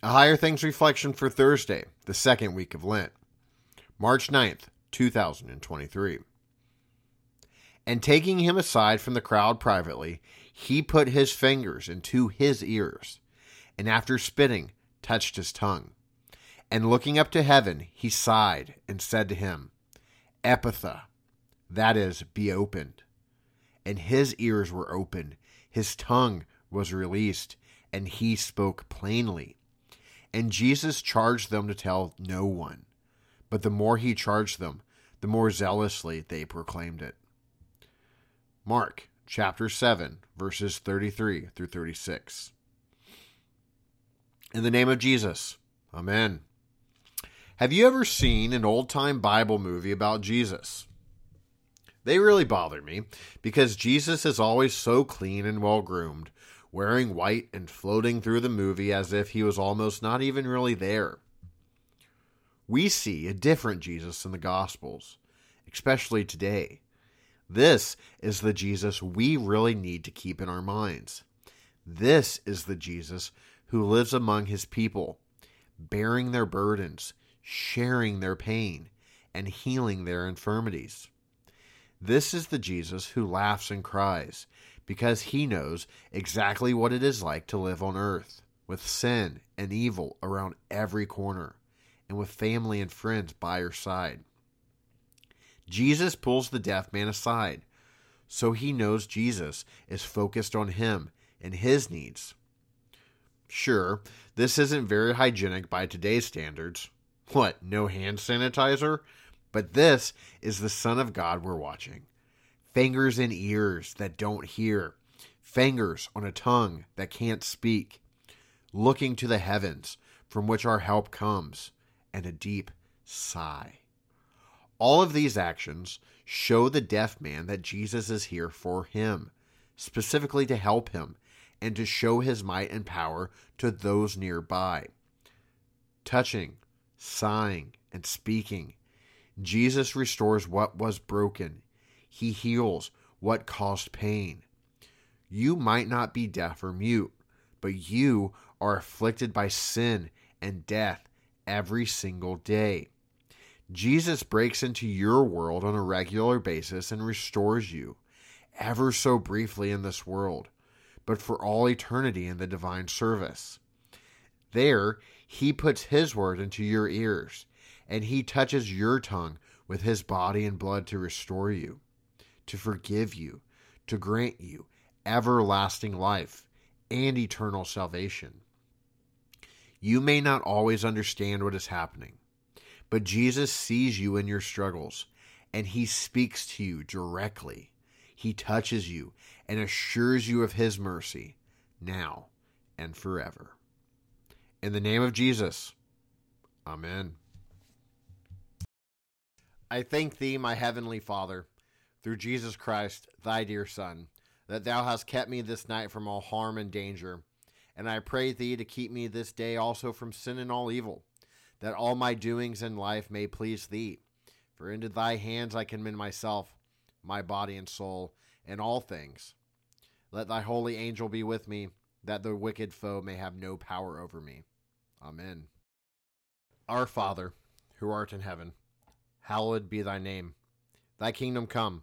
A Higher Things reflection for Thursday, the second week of Lent, March 9th, 2023. And taking him aside from the crowd privately, he put his fingers into his ears, and after spitting, touched his tongue. And looking up to heaven, he sighed and said to him, Ephphatha, that is, be opened. And his ears were opened, his tongue was released, and he spoke plainly. And Jesus charged them to tell no one. But the more he charged them, the more zealously they proclaimed it. Mark chapter 7, verses 33 through 36. In the name of Jesus, Amen. Have you ever seen an old time Bible movie about Jesus? They really bother me because Jesus is always so clean and well groomed, wearing white and floating through the movie as if he was almost not even really there. We see a different Jesus in the Gospels, especially today. This is the Jesus we really need to keep in our minds. This is the Jesus who lives among his people, bearing their burdens, sharing their pain, and healing their infirmities. This is the Jesus who laughs and cries because he knows exactly what it is like to live on earth with sin and evil around every corner and with family and friends by your side. Jesus pulls the deaf man aside so he knows Jesus is focused on him and his needs. Sure, this isn't very hygienic by today's standards, what, no hand sanitizer? But this is the Son of God we're watching. Fingers in ears that don't hear, fingers on a tongue that can't speak, looking to the heavens from which our help comes, and a deep sigh. All of these actions show the deaf man that Jesus is here for him, specifically to help him and to show his might and power to those nearby. Touching, sighing, and speaking. Jesus restores what was broken. He heals what caused pain. You might not be deaf or mute, but you are afflicted by sin and death every single day. Jesus breaks into your world on a regular basis and restores you, ever so briefly in this world, but for all eternity in the divine service. There, he puts his word into your ears, and he touches your tongue with his body and blood to restore you, to forgive you, to grant you everlasting life and eternal salvation. You may not always understand what is happening, but Jesus sees you in your struggles, and he speaks to you directly. He touches you and assures you of his mercy now and forever. In the name of Jesus. Amen. I thank thee, my heavenly Father, through Jesus Christ, thy dear Son, that thou hast kept me this night from all harm and danger. And I pray thee to keep me this day also from sin and all evil, that all my doings in life may please thee. For into thy hands I commend myself, my body and soul, and all things. Let thy holy angel be with me that the wicked foe may have no power over me. Amen. Our Father, who art in heaven, hallowed be thy name. Thy kingdom come,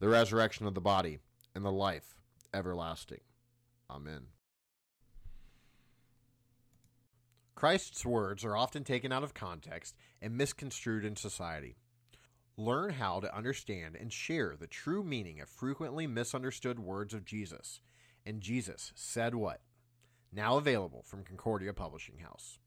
the resurrection of the body, and the life everlasting. Amen. Christ's words are often taken out of context and misconstrued in society. Learn how to understand and share the true meaning of frequently misunderstood words of Jesus. And Jesus said what? Now available from Concordia Publishing House.